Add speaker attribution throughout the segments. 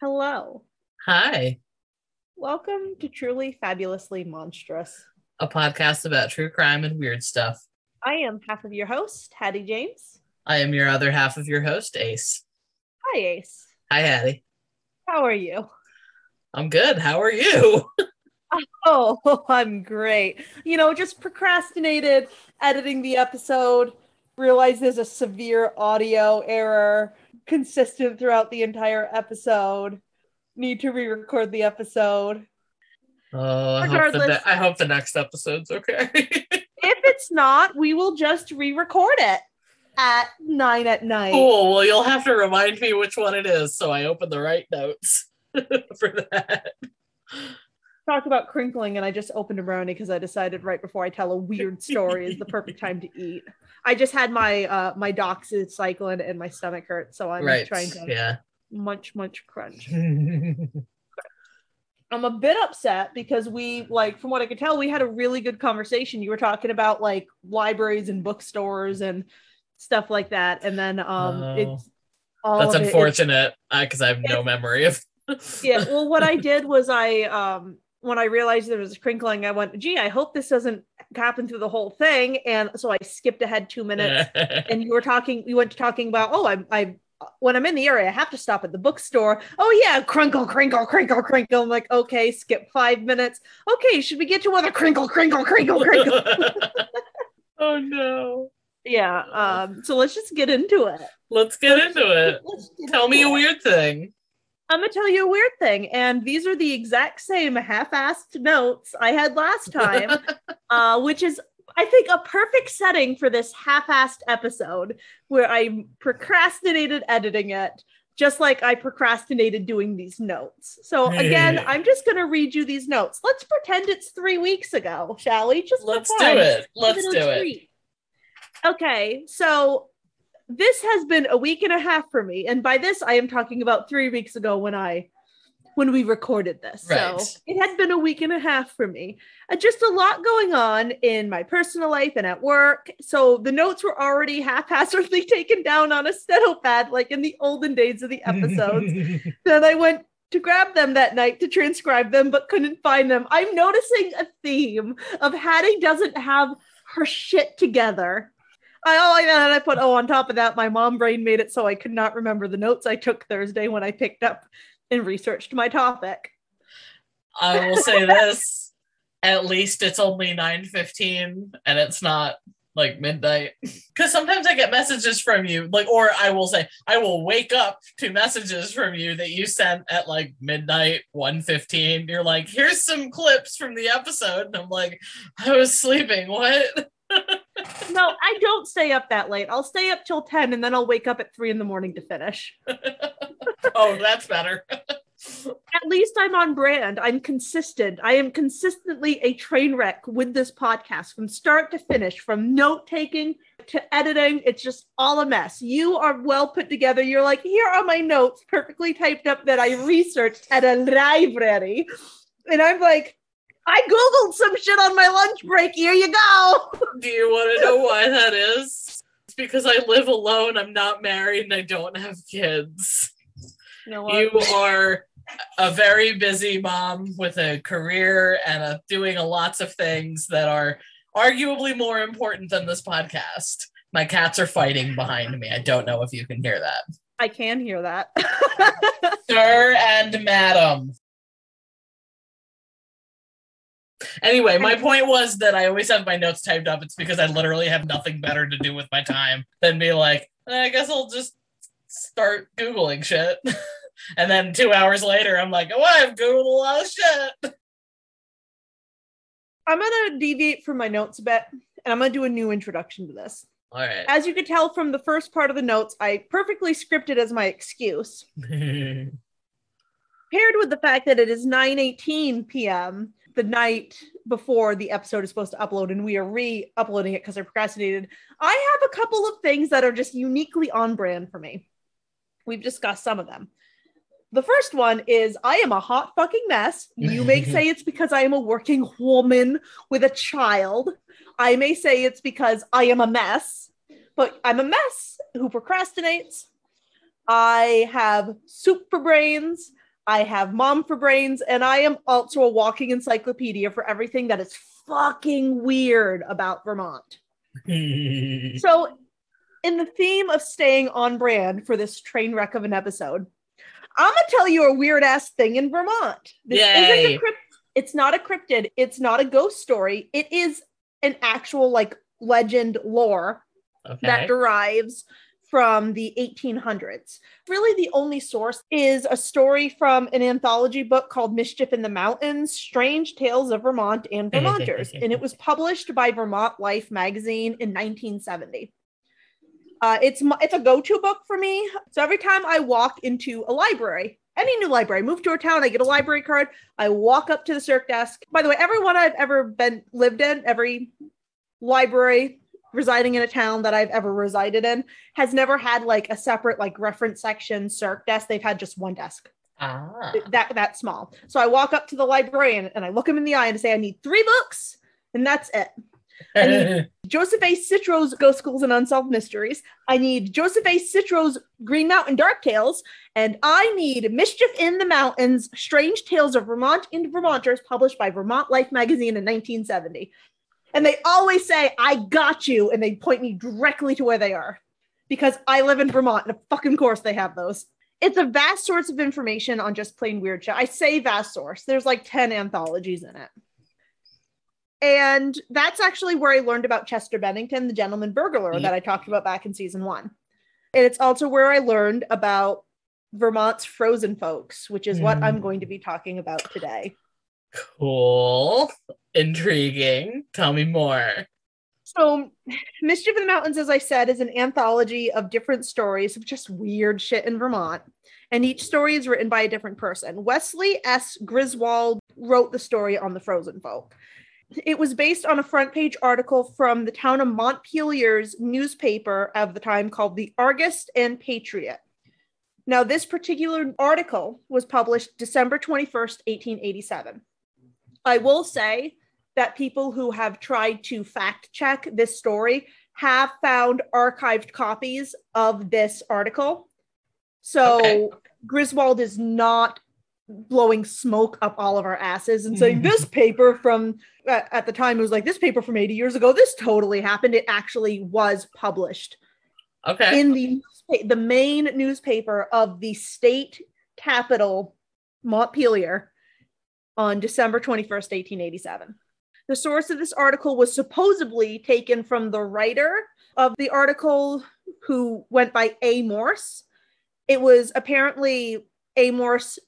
Speaker 1: Hello.
Speaker 2: Hi,
Speaker 1: Welcome to Truly Fabulously Monstrous.
Speaker 2: a podcast about true crime and weird stuff.
Speaker 1: I am half of your host, Hattie James.
Speaker 2: I am your other half of your host, Ace.
Speaker 1: Hi, Ace.
Speaker 2: Hi, Hattie.
Speaker 1: How are you?
Speaker 2: I'm good. How are you?
Speaker 1: Oh, I'm great. You know, just procrastinated editing the episode, realized there's a severe audio error consistent throughout the entire episode. Need to re record the episode.
Speaker 2: Oh, I hope, the ne- I hope the next episode's okay.
Speaker 1: If it's not, we will just re record it at nine at night.
Speaker 2: cool. Well, you'll have to remind me which one it is so I open the right notes for that.
Speaker 1: Talk about crinkling and I just opened a brownie because I decided right before I tell a weird story is the perfect time to eat. I just had my uh my doxycycline and my stomach hurt, so I'm
Speaker 2: right.
Speaker 1: trying to
Speaker 2: Yeah.
Speaker 1: munch munch crunch. I'm a bit upset because we like from what I could tell, we had a really good conversation. You were talking about like libraries and bookstores and stuff like that. And then um
Speaker 2: Oh.
Speaker 1: it's all
Speaker 2: That's
Speaker 1: of it- it's-
Speaker 2: unfortunate because I have no memory of.
Speaker 1: yeah well what i did was i um when i realized there was a crinkling i went gee i hope this doesn't happen through the whole thing. And so i skipped ahead two minutes. And you were talking we went to talking about oh i'm i when i'm in the area i have to stop at the bookstore. Oh yeah crinkle crinkle crinkle crinkle. I'm like okay skip five minutes. Okay should we get to other crinkle crinkle crinkle crinkle?
Speaker 2: Oh no.
Speaker 1: yeah um so let's just get into it.
Speaker 2: Let's get into it.
Speaker 1: Get
Speaker 2: Tell me
Speaker 1: into
Speaker 2: a weird thing.
Speaker 1: I'm gonna tell you a weird thing, and these are the exact same half-assed notes I had last time, uh, which is, I think, a perfect setting for this half-assed episode where I procrastinated editing it, just like I procrastinated doing these notes. So again, I'm just gonna read you these notes. Let's pretend it's three weeks ago, shall we? Just
Speaker 2: Let's do it. Let's do it.
Speaker 1: treat. Okay, so this has been a week and a half for me, and by this I am talking about three weeks ago when I when we recorded this.
Speaker 2: Right.
Speaker 1: So it had been a week and a half for me. Uh, just a lot going on in my personal life and at work. So the notes were already haphazardly taken down on a steno pad, like in the olden days of the episodes. then I went to grab them that night to transcribe them, but couldn't find them. I'm noticing a theme of Hattie doesn't have her shit together. I oh, and then I put oh on top of that, my mom brain made it so I could not remember the notes I took Thursday when I picked up and researched my topic.
Speaker 2: I will say this: at least it's only nine fifteen, and it's not like midnight. Because sometimes I get messages from you, like, or I will say I will wake up to messages from you that you sent at like midnight, one fifteen. You're like, "Here's some clips from the episode," and I'm like, "I was sleeping. What?"
Speaker 1: No, I don't stay up that late. I'll stay up till 10 and then I'll wake up at 3 in the morning to finish.
Speaker 2: oh, that's better.
Speaker 1: At least I'm on brand. I'm consistent. I am consistently a train wreck with this podcast from start to finish, from note taking to editing. It's just all a mess. You are well put together. You're like, here are my notes, perfectly typed up that I researched at a library. And I'm like, I Googled some shit on my lunch break. Here you go.
Speaker 2: Do you want to know why that is? It's because I live alone. I'm not married, and I don't have kids.
Speaker 1: You know
Speaker 2: You are a very busy mom with a career and a, doing a lots of things that are arguably more important than this podcast. My cats are fighting behind me. I don't know if you can hear that.
Speaker 1: I can hear that.
Speaker 2: Sir and madam. Anyway, my point was that I always have my notes typed up. It's because I literally have nothing better to do with my time than be like, "Eh, I guess I'll just start Googling shit. and then two hours later, I'm like, oh, I've Googled a lot of shit.
Speaker 1: I'm going to deviate from my notes a bit and I'm going to do a new introduction to this.
Speaker 2: All right.
Speaker 1: As you could tell from the first part of the notes, I perfectly scripted as my excuse. Paired with the fact that it is 9:18 p.m. the night before the episode is supposed to upload and we are re-uploading it because I procrastinated. I have a couple of things that are just uniquely on brand for me. We've discussed some of them. The first one is I am a hot fucking mess. You may say it's because I am a working woman with a child. I may say it's because I am a mess, but I'm a mess who procrastinates. I have super brains. I have Mom for Brains, and I am also a walking encyclopedia for everything that is fucking weird about Vermont. so, in the theme of staying on brand for this train wreck of an episode, I'm gonna tell you a weird ass thing in Vermont. This
Speaker 2: Yay.
Speaker 1: isn't a crypt. It's not a cryptid. It's not a ghost story. It is an actual like legend lore that derives from the 1800s. Really, the only source is a story from an anthology book called Mischief in the Mountains Strange Tales of Vermont and Vermonters. and it was published by Vermont Life magazine in 1970. Uh, it's it's a go-to book for me. So every time I walk into a library, any new library, move to a town, I get a library card. I walk up to the circ desk. By the way, everyone I've ever been lived in, every library residing in a town that I've ever resided in has never had like a separate like reference section circ desk. They've had just one desk
Speaker 2: Ah.
Speaker 1: that that small. So I walk up to the librarian and I look him in the eye and say, I need three books, and that's it. I need Joseph A. Citro's Ghosts Ghouls and Unsolved Mysteries. I need Joseph A. Citro's Green Mountain Dark Tales, and I need Mischief in the Mountains: Strange Tales of Vermont and Vermonters, published by Vermont Life magazine in 1970. And they always say, "I got you," and they point me directly to where they are, because I live in Vermont, and of fucking course they have those. It's a vast source of information on just plain weird shit. I say vast source. There's like 10 anthologies in it. And that's actually where I learned about Chester Bennington, the gentleman burglar
Speaker 2: Yep.
Speaker 1: that I talked about back in season one. And it's also where I learned about Vermont's frozen folks, which is what
Speaker 2: Mm.
Speaker 1: I'm going to be talking about today.
Speaker 2: cool. Intriguing. Tell me more.
Speaker 1: So, Mischief in the Mountains, as I said, is an anthology of different stories of just weird shit in Vermont. And each story is written by a different person. Wesley S. Griswold wrote the story on the Frozen Folk. It was based on a front page article from the town of Montpelier's newspaper of the time called the Argus and Patriot. Now, this particular article was published December 21st, 1887. I will say that people who have tried to fact check this story have found archived copies of this article. So
Speaker 2: Okay.
Speaker 1: Griswold is not blowing smoke up all of our asses and saying this paper from at at the time it was like this paper from 80 years ago this totally happened it actually was published
Speaker 2: Okay.
Speaker 1: in the the main newspaper of the state capital Montpelier on December 21st 1887 the source of this article was supposedly taken from the writer of the article who went by A Morse it was apparently A Morse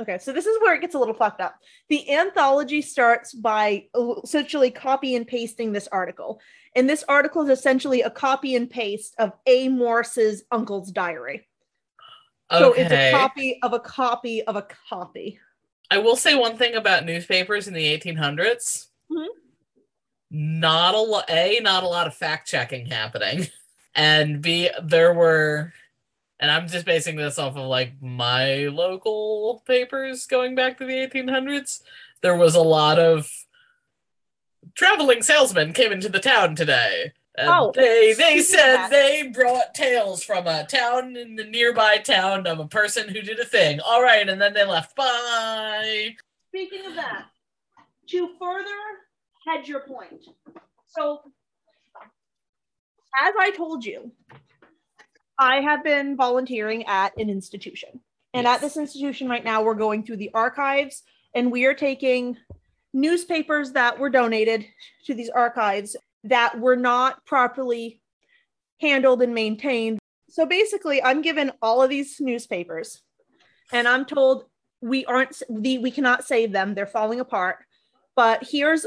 Speaker 1: okay so this is where it gets a little fucked up the anthology starts by essentially copy and pasting this article and this article is essentially a copy and paste of A. Morse's uncle's diary. Okay. So it's a copy of a copy of a copy.
Speaker 2: I will say one thing about newspapers in the 1800s.
Speaker 1: Mhm.
Speaker 2: Not a lot. A, not a lot of fact checking happening, and B, there were, and I'm just basing this off of like my local papers going back to the 1800s. There was a lot of traveling salesmen came into the town today. And
Speaker 1: Oh,
Speaker 2: they they said they brought tales from a town in the nearby town of a person who did a thing. All right, and then they left. Bye.
Speaker 1: Speaking of that, to further hedge your point, so as I told you, I have been volunteering at an institution. And at this institution right now, we're going through the archives and we are taking newspapers that were donated to these archives that were not properly handled and maintained. So basically, I'm given all of these newspapers and I'm told we aren't the we cannot save them. They're falling apart. But here's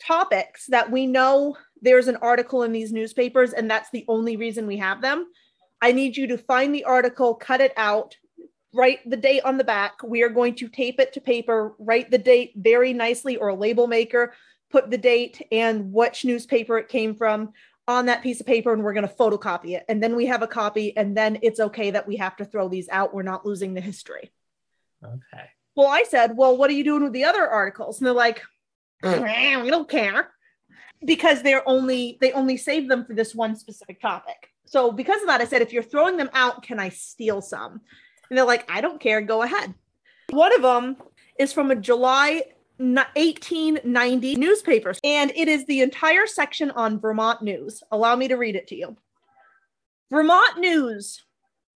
Speaker 1: topics that we know there's an article in these newspapers and that's the only reason we have them. I need you to find the article, cut it out, write the date on the back. We are going to tape it to paper, write the date very nicely or a label maker, put the date and which newspaper it came from on that piece of paper and we're going to photocopy it. And then we have a copy and then it's okay that we have to throw these out. We're not losing the history.
Speaker 2: Okay.
Speaker 1: Well, I said, well, what are you doing with the other articles? And they're like, we don't care because they're only they only save them for this one specific topic. So because of that, I said, if you're throwing them out, can I steal some? And they're like, I don't care, go ahead. One of them is from a July 1890 newspaper, and it is the entire section on Vermont news. Allow me to read it to you. Vermont news.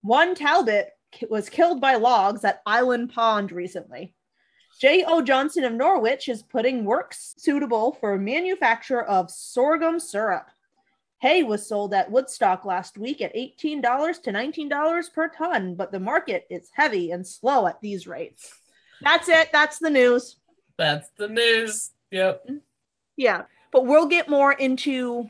Speaker 1: One Talbot was killed by logs at Island Pond recently. J.O. Johnson of Norwich is putting works suitable for manufacture of sorghum syrup. Hay was sold at Woodstock last week at $18 to $19 per ton, but the market is heavy and slow at these rates. That's it. That's the news.
Speaker 2: That's the news. Yep.
Speaker 1: Yeah. But we'll get more into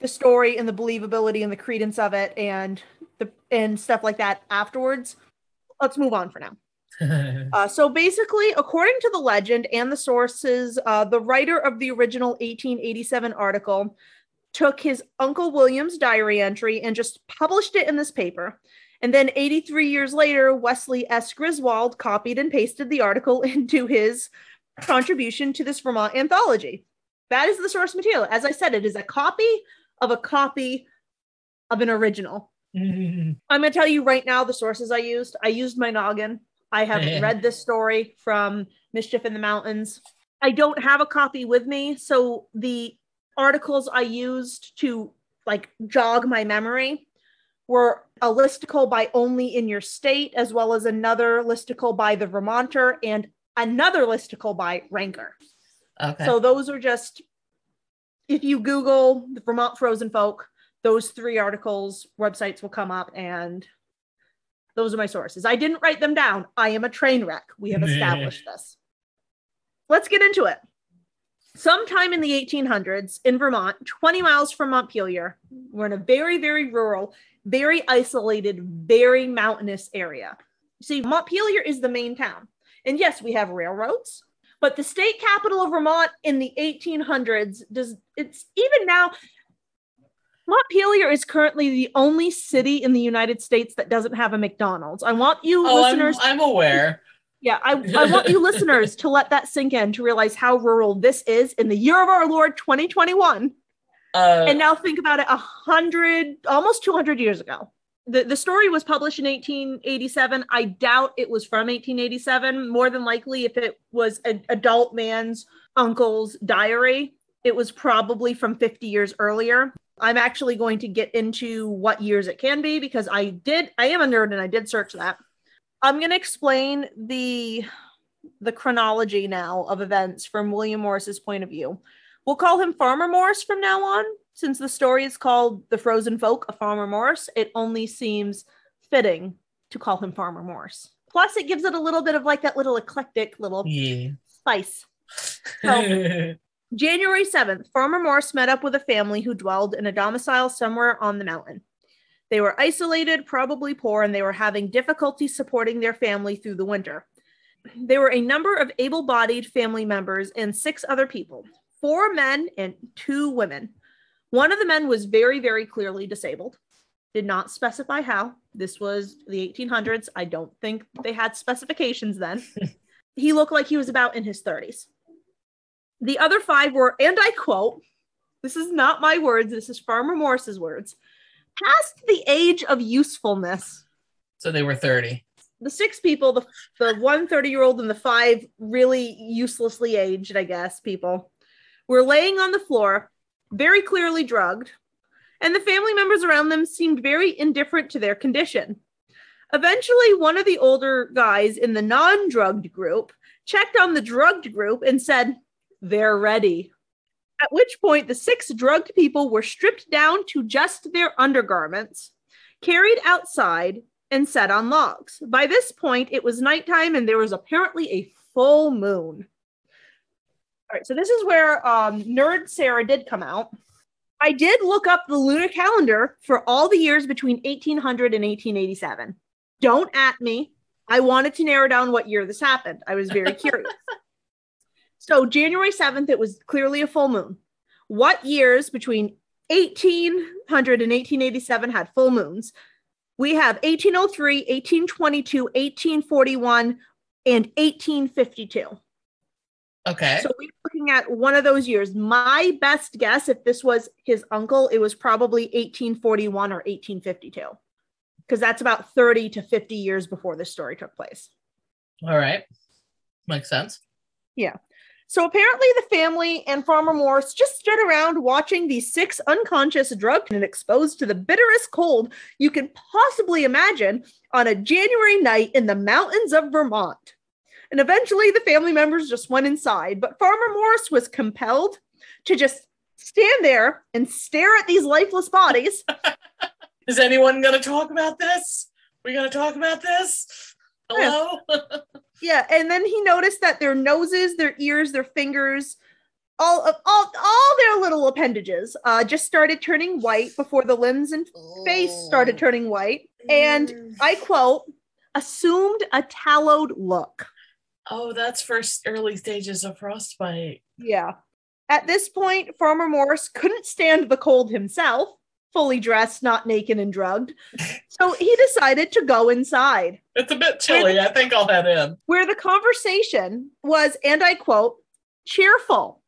Speaker 1: the story and the believability and the credence of it and the and stuff like that afterwards. Let's move on for now. Uh, so basically, according to the legend and the sources, uh, the writer of the original 1887 article took his Uncle William's diary entry and just published it in this paper. And then 83 years later, Wesley S. Griswold copied and pasted the article into his contribution to this Vermont anthology. That is the source material. As I said, it is a copy of a copy of an original. I'm going to tell you right now the sources I used. I used my noggin. I have read this story from Mischief in the Mountains. I don't have a copy with me, so the articles I used to like jog my memory were a listicle by Only in Your State, as well as another listicle by The Vermonter and another listicle by Ranker.
Speaker 2: Okay.
Speaker 1: So those are just, if you Google the Vermont Frozen Folk, those three articles, websites will come up, and those are my sources. I didn't write them down. I am a train wreck. We have established this. Let's get into it. Sometime in the 1800s in Vermont, 20 miles from Montpelier, we're in a very, very rural, very isolated, very mountainous area. See, Montpelier is the main town. And yes, we have railroads, but the state capital of Vermont in the 1800s does it's even now Montpelier is currently the only city in the United States that doesn't have a McDonald's. I want you
Speaker 2: oh,
Speaker 1: listeners
Speaker 2: I'm, I'm aware.
Speaker 1: yeah, I, I want you listeners to let that sink in to realize how rural this is in the year of our Lord 2021.
Speaker 2: Uh,
Speaker 1: And now think about it a hundred, almost 200 years ago. The, the story was published in 1887. I doubt it was from 1887. More than likely, if it was an adult man's uncle's diary, it was probably from 50 years earlier. I'm actually going to get into what years it can be because I did, I am a nerd and I did search that. I'm going to explain the the chronology now of events from William Morris's point of view. We'll call him Farmer Morris from now on, since the story is called The Frozen Folk of Farmer Morris. It only seems fitting to call him Farmer Morris. Plus, it gives it a little bit of like that little eclectic little
Speaker 2: yeah.
Speaker 1: spice. So, January 7th, Farmer Morse met up with a family who dwelled in a domicile somewhere on the mountain. They were isolated, probably poor, and they were having difficulty supporting their family through the winter. There were a number of able bodied family members and six other people four men and two women. One of the men was very, very clearly disabled, did not specify how. This was the 1800s. I don't think they had specifications then. he looked like he was about in his 30s. The other five were, and I quote, this is not my words, this is Farmer Morris's words, past the age of usefulness.
Speaker 2: so they were 30.
Speaker 1: The six people, the, the one 30 year old and the five really uselessly aged, I guess, people, were laying on the floor, very clearly drugged, and the family members around them seemed very indifferent to their condition. Eventually, one of the older guys in the non drugged group checked on the drugged group and said, They're ready. At which point, the six drugged people were stripped down to just their undergarments, carried outside, and set on logs. By this point, it was nighttime and there was apparently a full moon. All right, so this is where um, Nerd Sarah did come out. I did look up the lunar calendar for all the years between 1800 and 1887. Don't at me. I wanted to narrow down what year this happened. I was very curious. So, January 7th, it was clearly a full moon. What years between 1800 and 1887 had full moons? We have 1803, 1822, 1841, and 1852.
Speaker 2: Okay.
Speaker 1: So we're looking at one of those years. My best guess, if this was his uncle, it was probably 1841 or 1852, because that's about 30 to 50 years before this story took place.
Speaker 2: All right. Makes sense.
Speaker 1: So apparently, the family and Farmer Morse just stood around watching these six unconscious, drugged, and exposed to the bitterest cold you can possibly imagine on a January night in the mountains of Vermont. And eventually, the family members just went inside, but Farmer Morse was compelled to just stand there and stare at these lifeless bodies.
Speaker 2: Is anyone going to talk about this? We going to talk about this? Hello?
Speaker 1: Yeah, and then he noticed that their noses, their ears, their fingers, all of all all their little appendages uh, just started turning white before the limbs and face started turning white. And I quote, assumed a tallowed look.
Speaker 2: Oh, that's first early stages of frostbite.
Speaker 1: Yeah. At this point, Farmer Morse couldn't stand the cold himself, fully dressed, not naked and drugged. So he decided to go inside.
Speaker 2: It's a bit chilly. I think I'll head in.
Speaker 1: where the conversation was, and I quote, cheerful.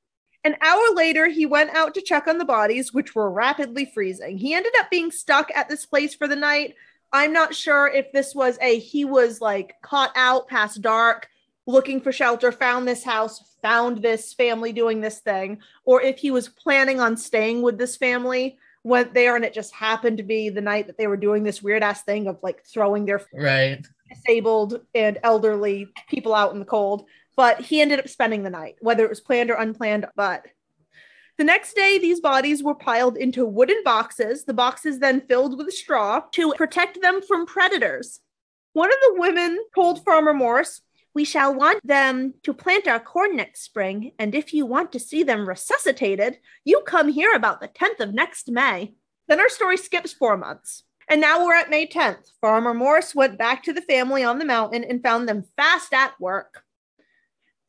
Speaker 1: An hour later, he went out to check on the bodies, which were rapidly freezing. He ended up being stuck at this place for the night. I'm not sure if this was a he was like caught out past dark, looking for shelter, found this house, found this family doing this thing, or if he was planning on staying with this family, went there and it just happened to be the night that they were doing this weird ass thing of like throwing their
Speaker 2: Right.
Speaker 1: disabled and elderly people out in the cold. But he ended up spending the night, whether it was planned or unplanned. But the next day, these bodies were piled into wooden boxes. The boxes then filled with straw to protect them from predators. One of the women told Farmer Morse, We shall want them to plant our corn next spring, and if you want to see them resuscitated, you come here about the 10th of next May. Then our story skips four months. And now we're at May 10th. Farmer Morse went back to the family on the mountain and found them fast at work.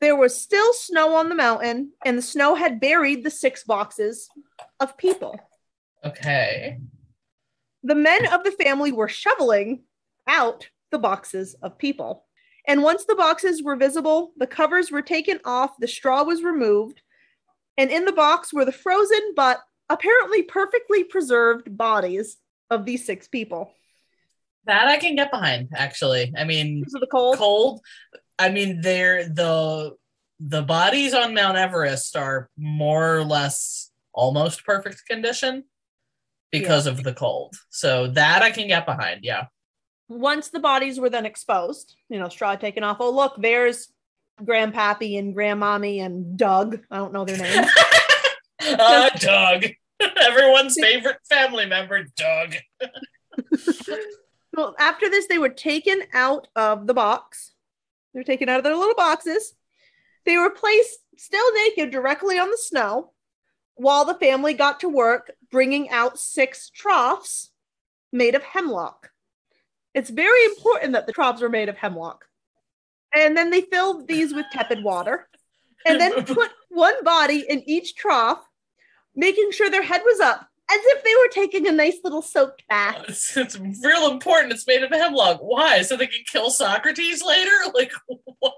Speaker 1: There was still snow on the mountain, and the snow had buried the six boxes of people.
Speaker 2: Okay.
Speaker 1: The men of the family were shoveling out the boxes of people. And once the boxes were visible, the covers were taken off, the straw was removed, and in the box were the frozen but apparently perfectly preserved bodies of these six people.
Speaker 2: That I can get behind, actually. I mean,
Speaker 1: Because of the cold.
Speaker 2: cold. I mean, they're the the bodies on Mount Everest are more or less almost perfect condition because of the cold. So that I can get behind. Yeah.
Speaker 1: Once the bodies were then exposed, you know, straw taken off. Oh, look, there's Grandpappy and Grandmommy and Doug. I don't know their names.
Speaker 2: uh, Doug. Everyone's favorite family member, Doug.
Speaker 1: well, after this, they were taken out of the box. They were taken out of their little boxes. They were placed still naked directly on the snow while the family got to work bringing out six troughs made of hemlock. It's very important that the troughs were made of hemlock. And then they filled these with tepid water and then put one body in each trough, making sure their head was up as if they were taking a nice little soaked bath.
Speaker 2: It's, it's real important. It's made of hemlock. Why? So they can kill Socrates later? Like what?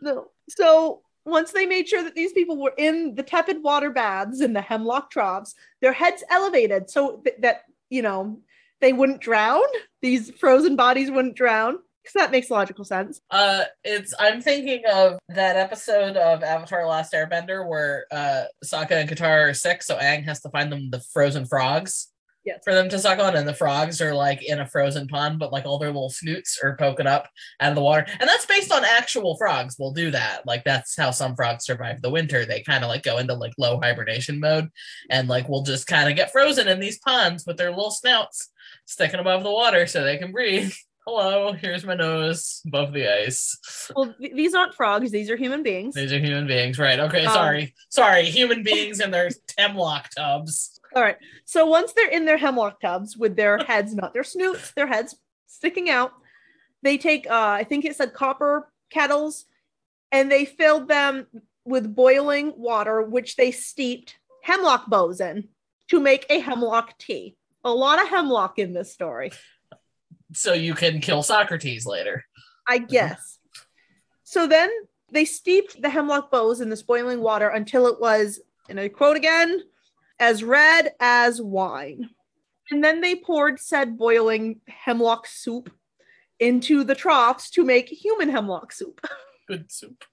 Speaker 1: No. So once they made sure that these people were in the tepid water baths in the hemlock troughs, their heads elevated so th- that, you know, they wouldn't drown. These frozen bodies wouldn't drown. Because that makes logical sense.
Speaker 2: Uh, it's I'm thinking of that episode of Avatar: Last Airbender where uh Sokka and Katara are sick, so Aang has to find them the frozen frogs
Speaker 1: Yes.
Speaker 2: for them to suck on, and the frogs are like in a frozen pond, but like all their little snoots are poking up out of the water, and that's based on actual frogs. We'll do that. Like that's how some frogs survive the winter. They kind of like go into like low hibernation mode, and like we'll just kind of get frozen in these ponds with their little snouts sticking above the water so they can breathe. Hello, here's my nose above the ice.
Speaker 1: Well, th- these aren't frogs, these are human beings.
Speaker 2: These are human beings, right? Okay,
Speaker 1: Um,
Speaker 2: sorry. Sorry, human beings in their hemlock tubs.
Speaker 1: All right. So once they're in their hemlock tubs with their heads, not their snoots, their heads sticking out, they take, uh, I think it said copper kettles, and they filled them with boiling water, which they steeped hemlock boughs in to make a hemlock tea. A lot of hemlock in this story,
Speaker 2: So you can kill Socrates later.
Speaker 1: I guess. So then they steeped the hemlock boughs in this boiling water until it was, and I quote again, as red as wine. And then they poured said boiling hemlock soup into the troughs to make human hemlock soup.
Speaker 2: Good soup.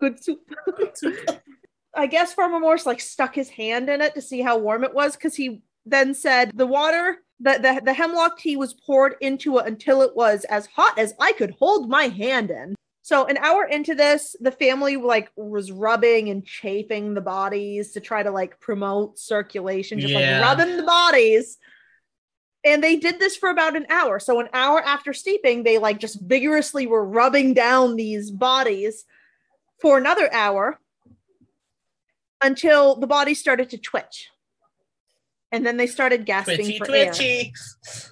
Speaker 1: Good soup.
Speaker 2: Good soup.
Speaker 1: I guess Farmer Morse like stuck his hand in it to see how warm it was because he then said the water the, the the hemlock tea was poured into it until it was as hot as I could hold my hand in. So an hour into this, the family like was rubbing and chafing the bodies to try to like promote circulation, just
Speaker 2: Yeah.
Speaker 1: like rubbing the bodies. And they did this for about an hour. So an hour after steeping, they like just vigorously were rubbing down these bodies for another hour until the body started to twitch. And then they started gasping
Speaker 2: Twitchy,
Speaker 1: for air.
Speaker 2: twitchy.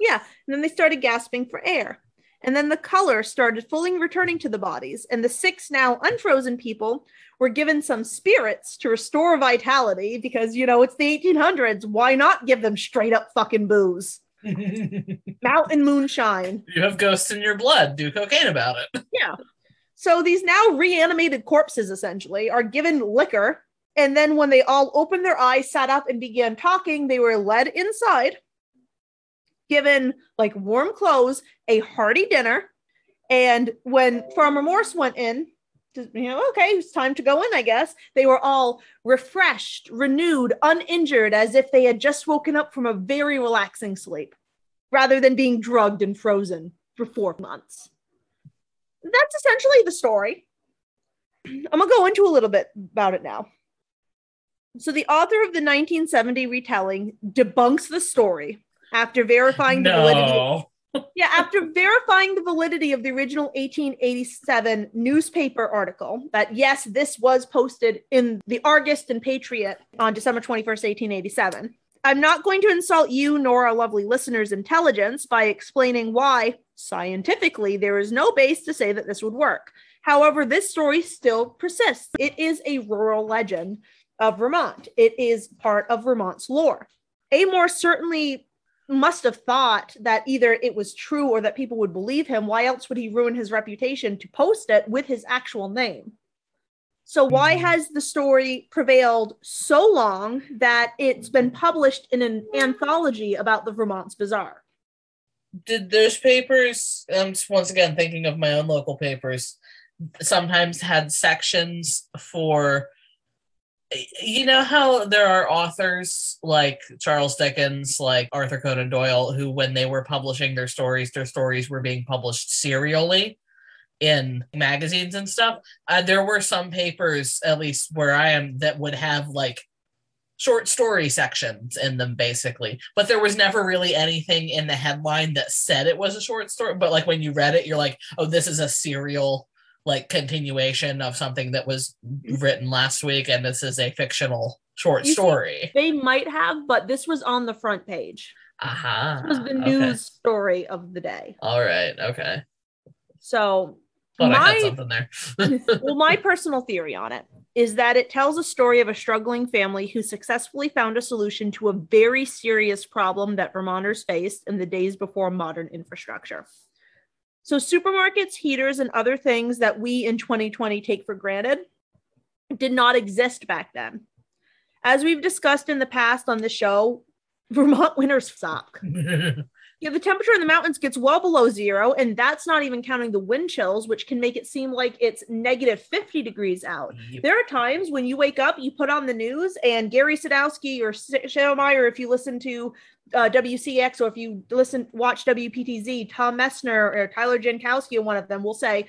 Speaker 1: Yeah. And then they started gasping for air. And then the color started fully returning to the bodies. And the six now unfrozen people were given some spirits to restore vitality because, you know, it's the 1800s. Why not give them straight up fucking booze? Mountain moonshine.
Speaker 2: You have ghosts in your blood. Do cocaine about it.
Speaker 1: Yeah. So these now reanimated corpses essentially are given liquor. And then when they all opened their eyes, sat up, and began talking, they were led inside, given like warm clothes, a hearty dinner. And when Farmer Morse went in, to, you know, okay, it's time to go in, I guess. They were all refreshed, renewed, uninjured, as if they had just woken up from a very relaxing sleep, rather than being drugged and frozen for four months that's essentially the story. I'm gonna go into a little bit about it now. So, the author of the 1970 retelling debunks the story after verifying the validity. Yeah, after verifying the validity of the original 1887 newspaper article, that yes, this was posted in the Argus and Patriot on December 21st, 1887. I'm not going to insult you nor our lovely listeners' intelligence by explaining why, scientifically, there is no base to say that this would work. However, this story still persists. It is a rural legend of Vermont, it is part of Vermont's lore. A. Morse certainly must have thought that either it was true or that people would believe him. Why else would he ruin his reputation to post it with his actual name? So, why
Speaker 2: Mhm.
Speaker 1: has the story prevailed so long that it's been published in an anthology about the Vermont's Bazaar?
Speaker 2: Did those papers, I'm just once again thinking of my own local papers, sometimes had sections for, you know, how there are authors like Charles Dickens, like Arthur Conan Doyle, who, when they were publishing their stories, their stories were being published serially in magazines and stuff. Uh, there were some papers, at least where I am, that would have like short story sections in them basically but there was never really anything in the headline that said it was a short story but like when you read it you're like oh this is a serial like continuation of something that was written last week and this is a fictional short
Speaker 1: You see-
Speaker 2: story
Speaker 1: They might have, but this was on the front page.
Speaker 2: aha
Speaker 1: This was the
Speaker 2: okay.
Speaker 1: news story of the day.
Speaker 2: all right okay
Speaker 1: So,
Speaker 2: thought i
Speaker 1: My-
Speaker 2: had something there
Speaker 1: well, my personal theory on it is that it tells a story of a struggling family who successfully found a solution to a very serious problem that Vermonters faced in the days before modern infrastructure. So, supermarkets, heaters, and other things that we in 2020 take for granted did not exist back then. As we've discussed in the past on the show, Vermont winters suck. Yeah, the temperature in the mountains gets well below zero, and that's not even counting the wind chills, which can make it seem like it's negative 50 degrees out.
Speaker 2: Yep.
Speaker 1: There are times when you wake up, you put on the news, and Gary Sadowsky or Shadowmeyer, if you listen to uh, WCAX or if you listen, watch WPTZ, Tom Messner or Tyler Jankoski, or one of them will say,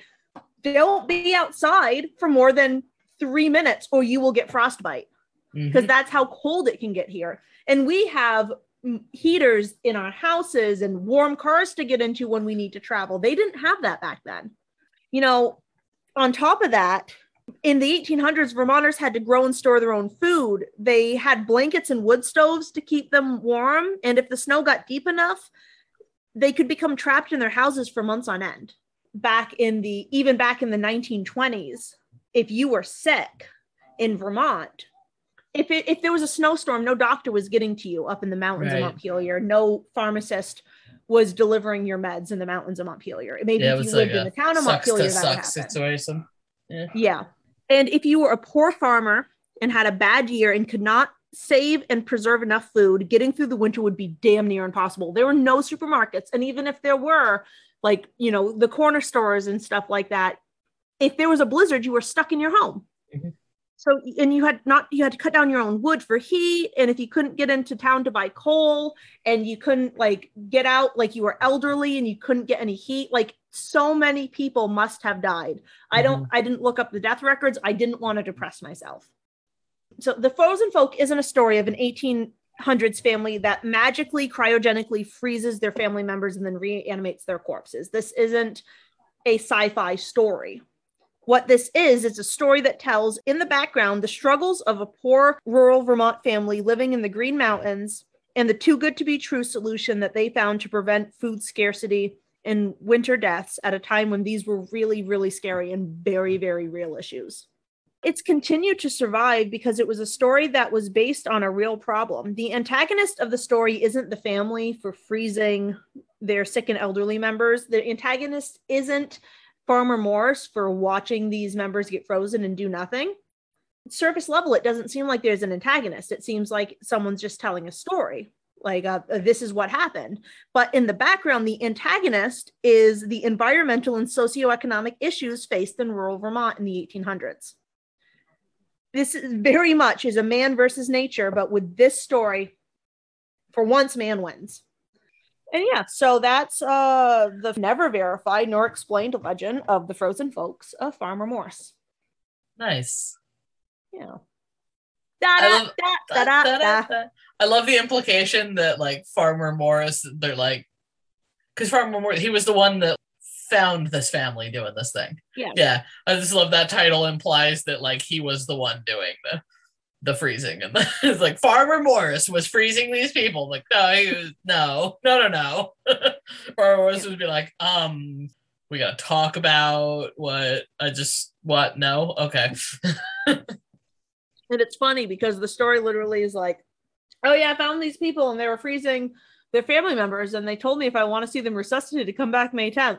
Speaker 1: don't be outside for more than three minutes or you will get frostbite because
Speaker 2: Mhm.
Speaker 1: that's how cold it can get here. And we have heaters in our houses and warm cars to get into when we need to travel. They didn't have that back then. You know, on top of that, in the 1800s, Vermonters had to grow and store their own food. They had blankets and wood stoves to keep them warm. And if the snow got deep enough, they could become trapped in their houses for months on end. Back in the, even back in the 1920s, if you were sick in Vermont, if it, if there was a snowstorm, no doctor was getting to you up in the mountains
Speaker 2: Right.
Speaker 1: of Montpelier. No pharmacist was delivering your meds in the mountains of Montpelier. Maybe
Speaker 2: Yeah,
Speaker 1: if you
Speaker 2: was
Speaker 1: lived
Speaker 2: like
Speaker 1: in the town of
Speaker 2: sucks
Speaker 1: Montpelier,
Speaker 2: to
Speaker 1: that would
Speaker 2: suck
Speaker 1: happen.
Speaker 2: situation
Speaker 1: Yeah. And if you were a poor farmer and had a bad year and could not save and preserve enough food, getting through the winter would be damn near impossible. There were no supermarkets. And even if there were, like you know the corner stores and stuff like that if there was a blizzard you were stuck in your home
Speaker 2: Mhm.
Speaker 1: so and you had not you had to cut down your own wood for heat and if you couldn't get into town to buy coal and you couldn't like get out like you were elderly and you couldn't get any heat like so many people must have died. I don't mm-hmm. i didn't look up the death records. I didn't want to depress myself. So the frozen folk isn't a story of an 1800s family that magically cryogenically freezes their family members and then reanimates their corpses. This isn't a sci-fi story. What this is is a story that tells in the background the struggles of a poor rural vermont family living in the green mountains and the too good to be true solution that they found to prevent food scarcity and winter deaths at a time when these were really really scary and very very real issues it's continued to survive because it was a story that was based on a real problem. The antagonist of the story isn't the family for freezing their sick and elderly members. The antagonist isn't Farmer Morris for watching these members get frozen and do nothing. Surface level, it doesn't seem like there's an antagonist. It seems like someone's just telling a story. Like, uh, this is what happened. But in the background, the antagonist is the environmental and socioeconomic issues faced in rural Vermont in the 1800s this is very much is a man versus nature, but with this story, for once, man wins. And yeah, so that's uh the never verified nor explained legend of the frozen folks of Farmer Morris.
Speaker 2: Nice.
Speaker 1: Yeah.
Speaker 2: I love- the implication that like Farmer Morris, they're like, because Farmer Morris, he was the one that found this family doing this thing.
Speaker 1: Yeah.
Speaker 2: Yeah. I just love that title implies that like he was the one doing the the freezing and it's like Farmer Morris was freezing these people. Like, no, he was, no, no, no, no. Farmer Morris would be like, um, we gotta talk about what I just what no okay.
Speaker 1: And it's funny because the story literally is like, oh yeah, I found these people and they were freezing their family members, and they told me if I want to see them resuscitated to come back May 10th.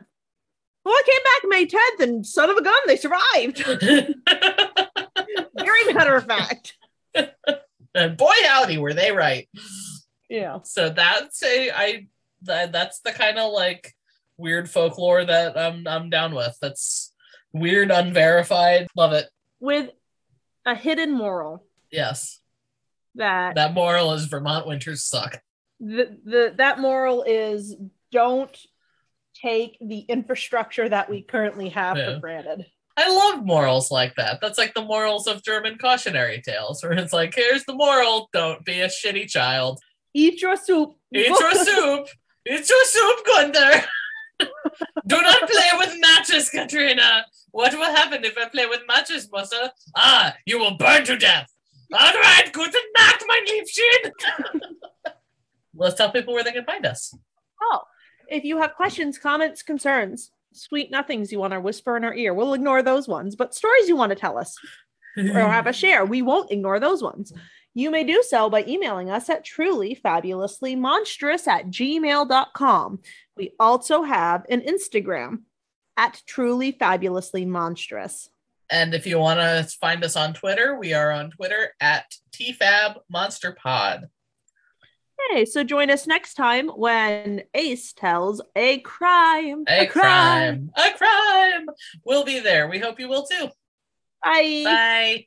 Speaker 1: Well, I came back May 10th, and son of a gun, they survived. Very matter of fact.
Speaker 2: and boy howdy were they right.
Speaker 1: Yeah.
Speaker 2: So that's a I that, that's the kind of like weird folklore that I'm I'm down with. That's weird, unverified. Love it.
Speaker 1: With a hidden moral
Speaker 2: Yes.
Speaker 1: that
Speaker 2: That moral is Vermont winters suck.
Speaker 1: the, the that moral is don't take the infrastructure that we currently have
Speaker 2: Yeah.
Speaker 1: for granted.
Speaker 2: I love morals like that. That's like the morals of German cautionary tales, where it's like, here's the moral: don't be a shitty child.
Speaker 1: Eat your soup.
Speaker 2: Eat your soup. Eat your soup, Gunther. Do not play with matches, Katrina. What will happen if I play with matches, Musa? Ah, you will burn to death. All right, gute Nacht, mein Liebchen. Let's tell people where they can find us.
Speaker 1: Oh, if you have questions, comments, concerns, sweet nothings you want to whisper in our ear, we'll ignore those ones. But stories you want to tell us or have a share, we won't ignore those ones. You may do so by emailing us at truly fabulously monstrous at gmail.com. We also have an Instagram at truly fabulously monstrous.
Speaker 2: And if you want to find us on Twitter, we are on Twitter at TFAB Monster Pod.
Speaker 1: Hey, so join us next time when Ace tells a crime.
Speaker 2: A, crime. A crime. We'll be there. We hope you will too.
Speaker 1: Bye.
Speaker 2: Bye.